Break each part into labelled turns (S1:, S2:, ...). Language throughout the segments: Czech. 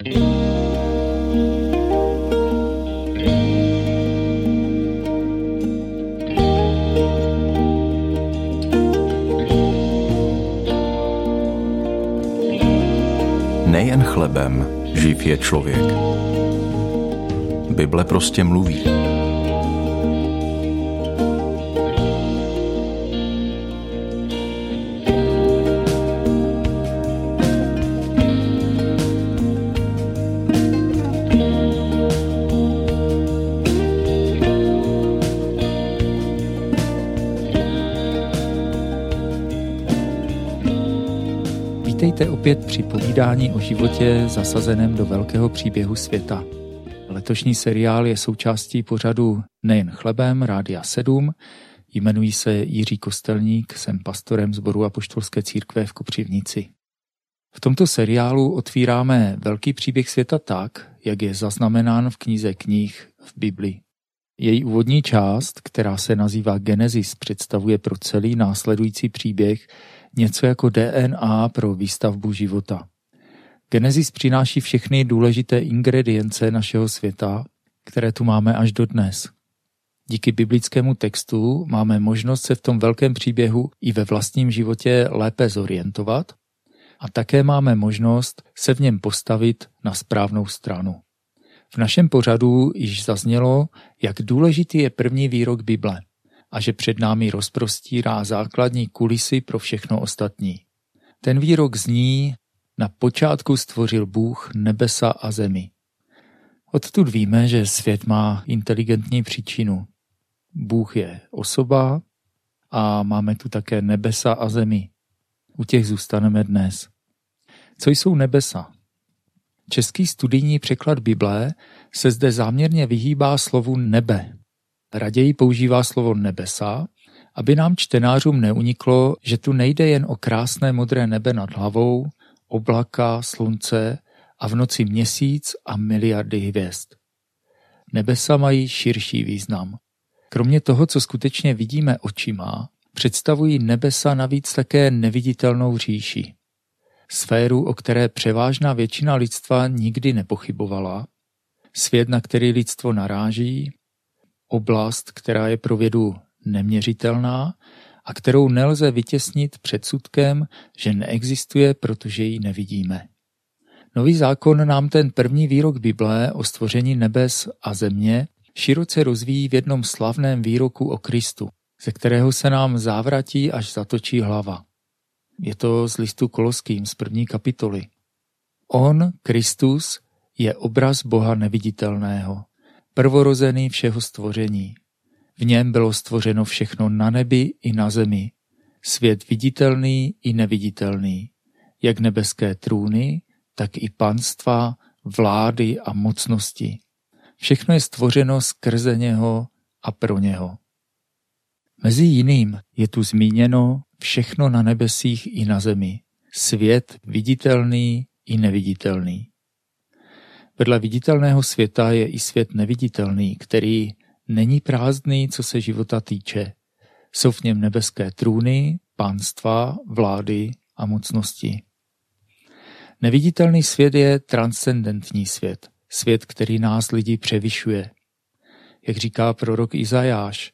S1: Nejen chlebem živ je člověk. Bible prostě mluví.
S2: Při povídání o životě zasazeném do velkého příběhu světa. Letošní seriál je součástí pořadu Nejen chlebem, Rádia 7. Jmenuji se Jiří Kostelník, jsem pastorem zboru Apoštolské církve v Kopřivnici. V tomto seriálu otvíráme velký příběh světa tak, jak je zaznamenán v knize knih v Bibli. Její úvodní část, která se nazývá Genesis, představuje pro celý následující příběh něco jako DNA pro výstavbu života. Genesis přináší všechny důležité ingredience našeho světa, které tu máme až do dnes. Díky biblickému textu máme možnost se v tom velkém příběhu i ve vlastním životě lépe zorientovat a také máme možnost se v něm postavit na správnou stranu. V našem pořadu již zaznělo, jak důležitý je první výrok Bible a že před námi rozprostírá základní kulisy pro všechno ostatní. Ten výrok zní, na počátku stvořil Bůh nebesa a zemi. Odtud víme, že svět má inteligentní příčinu. Bůh je osoba a máme tu také nebesa a zemi. U těch zůstaneme dnes. Co jsou nebesa? Český studijní překlad Bible se zde záměrně vyhýbá slovu nebe, Raději používá slovo nebesa, aby nám čtenářům neuniklo, že tu nejde jen o krásné modré nebe nad hlavou, oblaka, slunce a v noci měsíc a miliardy hvězd. Nebesa mají širší význam. Kromě toho, co skutečně vidíme očima, představují nebesa navíc také neviditelnou říši. Sféru, o které převážná většina lidstva nikdy nepochybovala, svět, na který lidstvo naráží oblast, která je pro vědu neměřitelná a kterou nelze vytěsnit předsudkem, že neexistuje, protože ji nevidíme. Nový zákon nám ten první výrok Bible o stvoření nebes a země široce rozvíjí v jednom slavném výroku o Kristu, ze kterého se nám závratí až zatočí hlava. Je to z listu Koloským z první kapitoly. On, Kristus, je obraz Boha neviditelného, prvorozený všeho stvoření. V něm bylo stvořeno všechno na nebi i na zemi, svět viditelný i neviditelný, jak nebeské trůny, tak i panstva, vlády a mocnosti. Všechno je stvořeno skrze něho a pro něho. Mezi jiným je tu zmíněno všechno na nebesích i na zemi, svět viditelný i neviditelný. Vedle viditelného světa je i svět neviditelný, který není prázdný, co se života týče. Jsou v něm nebeské trůny, pánstva, vlády a mocnosti. Neviditelný svět je transcendentní svět, svět, který nás lidi převyšuje. Jak říká prorok Izajáš,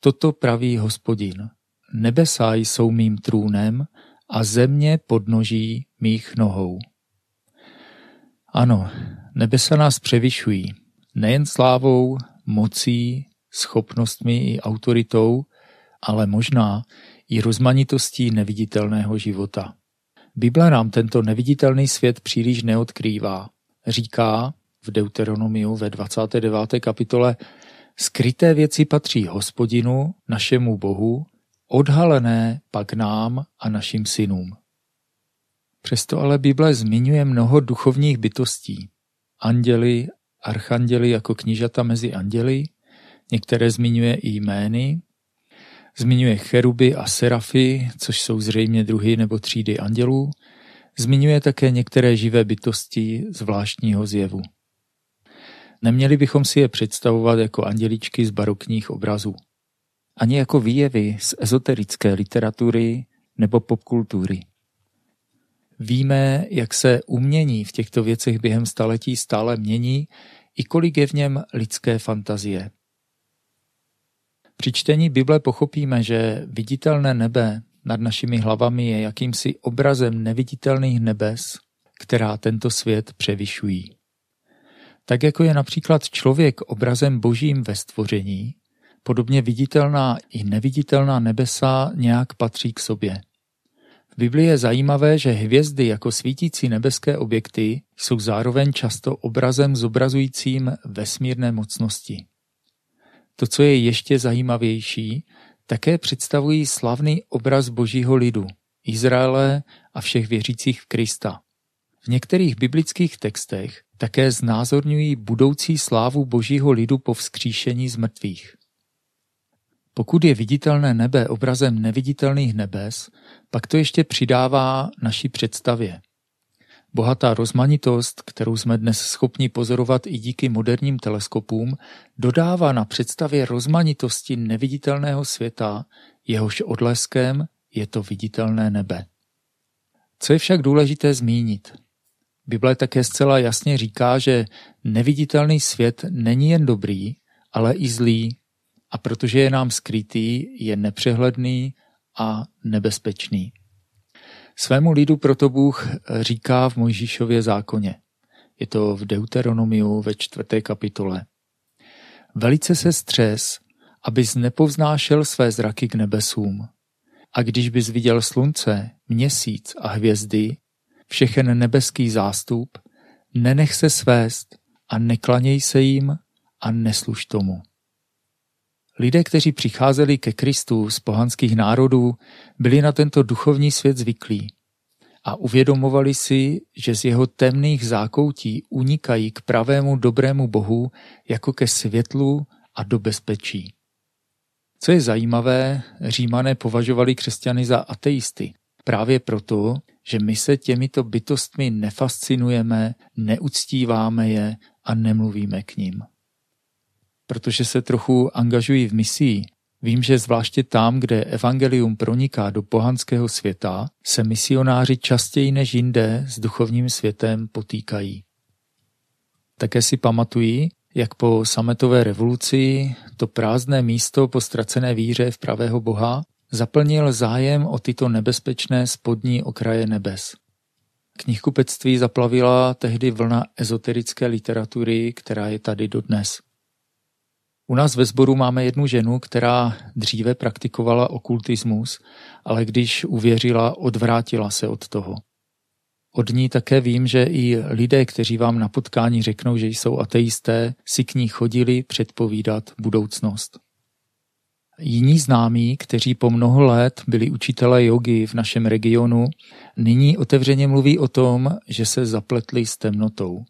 S2: toto praví hospodin. Nebesa jsou mým trůnem a země podnoží mých nohou. Ano, Nebesa nás převyšují, nejen slávou, mocí, schopnostmi i autoritou, ale možná i rozmanitostí neviditelného života. Bible nám tento neviditelný svět příliš neodkrývá. Říká v Deuteronomiu ve 29. kapitole Skryté věci patří hospodinu, našemu bohu, odhalené pak nám a našim synům. Přesto ale Bible zmiňuje mnoho duchovních bytostí, anděli, archanděli jako knížata mezi anděli, některé zmiňuje i jmény, zmiňuje cheruby a serafy, což jsou zřejmě druhy nebo třídy andělů, zmiňuje také některé živé bytosti zvláštního zjevu. Neměli bychom si je představovat jako anděličky z barokních obrazů. Ani jako výjevy z ezoterické literatury nebo popkultury. Víme, jak se umění v těchto věcech během staletí stále mění i kolik je v něm lidské fantazie. Při čtení Bible pochopíme, že viditelné nebe nad našimi hlavami je jakýmsi obrazem neviditelných nebes, která tento svět převyšují. Tak jako je například člověk obrazem božím ve stvoření, podobně viditelná i neviditelná nebesa nějak patří k sobě. V Biblii je zajímavé, že hvězdy jako svítící nebeské objekty jsou zároveň často obrazem zobrazujícím vesmírné mocnosti. To, co je ještě zajímavější, také představují slavný obraz božího lidu, Izraele a všech věřících v Krista. V některých biblických textech také znázorňují budoucí slávu božího lidu po vzkříšení z mrtvých. Pokud je viditelné nebe obrazem neviditelných nebes, pak to ještě přidává naší představě. Bohatá rozmanitost, kterou jsme dnes schopni pozorovat i díky moderním teleskopům, dodává na představě rozmanitosti neviditelného světa, jehož odleskem je to viditelné nebe. Co je však důležité zmínit? Bible také zcela jasně říká, že neviditelný svět není jen dobrý, ale i zlý, a protože je nám skrytý, je nepřehledný a nebezpečný. Svému lidu proto Bůh říká v Mojžíšově zákoně. Je to v Deuteronomiu ve čtvrté kapitole. Velice se střes, abys nepovznášel své zraky k nebesům. A když bys viděl slunce, měsíc a hvězdy, všechen nebeský zástup, nenech se svést a neklaněj se jim a nesluž tomu. Lidé, kteří přicházeli ke Kristu z pohanských národů, byli na tento duchovní svět zvyklí a uvědomovali si, že z jeho temných zákoutí unikají k pravému dobrému Bohu jako ke světlu a do bezpečí. Co je zajímavé, římané považovali křesťany za ateisty, právě proto, že my se těmito bytostmi nefascinujeme, neuctíváme je a nemluvíme k ním protože se trochu angažují v misii, vím, že zvláště tam, kde evangelium proniká do pohanského světa, se misionáři častěji než jinde s duchovním světem potýkají. Také si pamatují, jak po sametové revoluci to prázdné místo po ztracené víře v pravého Boha zaplnil zájem o tyto nebezpečné spodní okraje nebes. Knihkupectví zaplavila tehdy vlna ezoterické literatury, která je tady dodnes. U nás ve sboru máme jednu ženu, která dříve praktikovala okultismus, ale když uvěřila, odvrátila se od toho. Od ní také vím, že i lidé, kteří vám na potkání řeknou, že jsou ateisté, si k ní chodili předpovídat budoucnost. Jiní známí, kteří po mnoho let byli učitelé jogy v našem regionu, nyní otevřeně mluví o tom, že se zapletli s temnotou.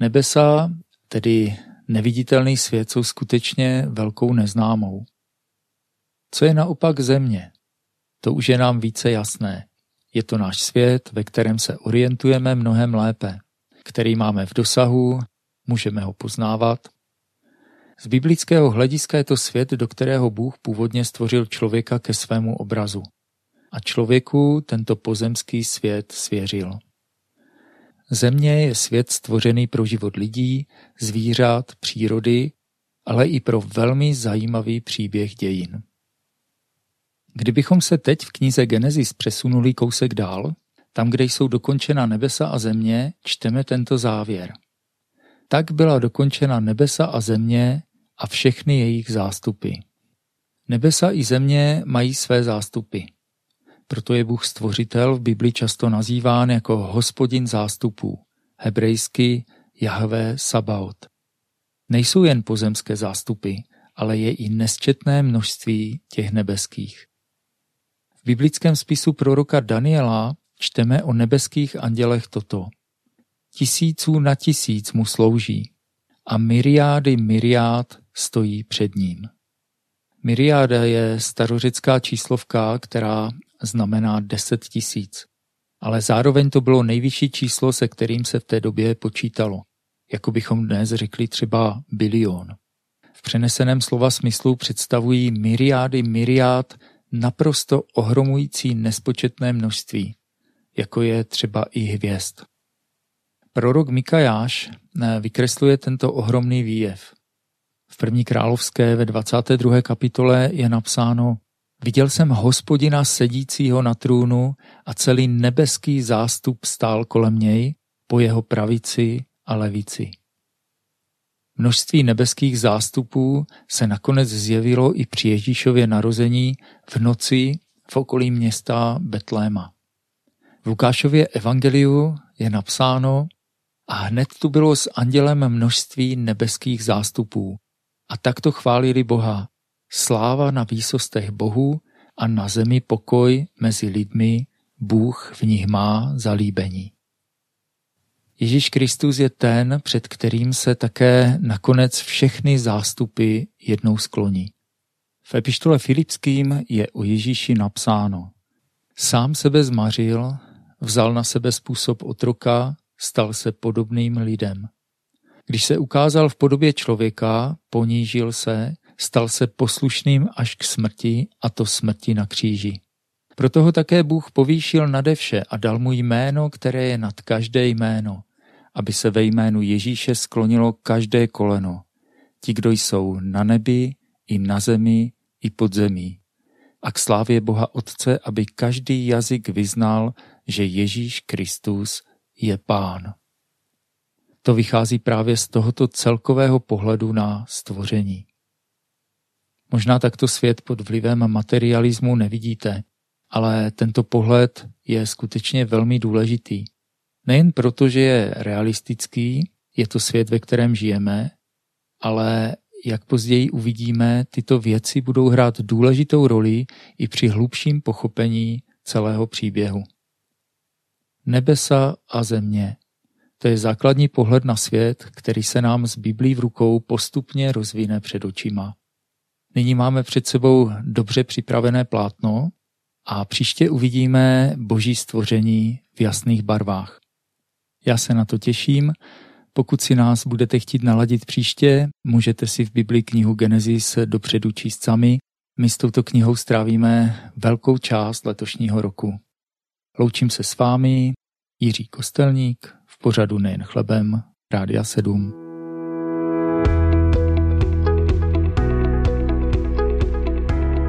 S2: Nebesa, tedy neviditelný svět jsou skutečně velkou neznámou. Co je naopak země? To už je nám více jasné. Je to náš svět, ve kterém se orientujeme mnohem lépe, který máme v dosahu, můžeme ho poznávat. Z biblického hlediska je to svět, do kterého Bůh původně stvořil člověka ke svému obrazu. A člověku tento pozemský svět svěřil. Země je svět stvořený pro život lidí, zvířat, přírody, ale i pro velmi zajímavý příběh dějin. Kdybychom se teď v knize Genesis přesunuli kousek dál, tam, kde jsou dokončena nebesa a země, čteme tento závěr. Tak byla dokončena nebesa a země a všechny jejich zástupy. Nebesa i země mají své zástupy. Proto je Bůh stvořitel v Bibli často nazýván jako hospodin zástupů, hebrejsky Jahve Sabaot. Nejsou jen pozemské zástupy, ale je i nesčetné množství těch nebeských. V biblickém spisu proroka Daniela čteme o nebeských andělech toto. Tisíců na tisíc mu slouží a myriády myriád stojí před ním. Myriáda je starořecká číslovka, která znamená 10 tisíc. Ale zároveň to bylo nejvyšší číslo, se kterým se v té době počítalo. Jako bychom dnes řekli třeba bilion. V přeneseném slova smyslu představují myriády myriád naprosto ohromující nespočetné množství. jako je třeba i hvězd. Prorok Mikajáš eh, vykresluje tento ohromný výjev. V první královské ve 22. kapitole je napsáno Viděl jsem hospodina sedícího na trůnu a celý nebeský zástup stál kolem něj po jeho pravici a levici. Množství nebeských zástupů se nakonec zjevilo i při Ježíšově narození v noci v okolí města Betléma. V Lukášově evangeliu je napsáno a hned tu bylo s andělem množství nebeských zástupů a takto chválili Boha. Sláva na výsostech Bohu a na zemi pokoj mezi lidmi, Bůh v nich má zalíbení. Ježíš Kristus je ten, před kterým se také nakonec všechny zástupy jednou skloní. V epištole Filipským je o Ježíši napsáno Sám sebe zmařil, vzal na sebe způsob otroka, stal se podobným lidem. Když se ukázal v podobě člověka, ponížil se, stal se poslušným až k smrti, a to smrti na kříži. Proto ho také Bůh povýšil nade vše a dal mu jméno, které je nad každé jméno, aby se ve jménu Ježíše sklonilo každé koleno. Ti, kdo jsou na nebi, i na zemi, i pod zemí. A k slávě Boha Otce, aby každý jazyk vyznal, že Ježíš Kristus je Pán. To vychází právě z tohoto celkového pohledu na stvoření. Možná takto svět pod vlivem materialismu nevidíte, ale tento pohled je skutečně velmi důležitý. Nejen proto, že je realistický, je to svět, ve kterém žijeme, ale jak později uvidíme, tyto věci budou hrát důležitou roli i při hlubším pochopení celého příběhu. Nebesa a země. To je základní pohled na svět, který se nám z Biblí v rukou postupně rozvine před očima. Nyní máme před sebou dobře připravené plátno a příště uvidíme boží stvoření v jasných barvách. Já se na to těším. Pokud si nás budete chtít naladit příště, můžete si v Bibli knihu Genesis dopředu číst sami. My s touto knihou strávíme velkou část letošního roku. Loučím se s vámi, Jiří Kostelník, v pořadu Nejen chlebem, Rádia 7.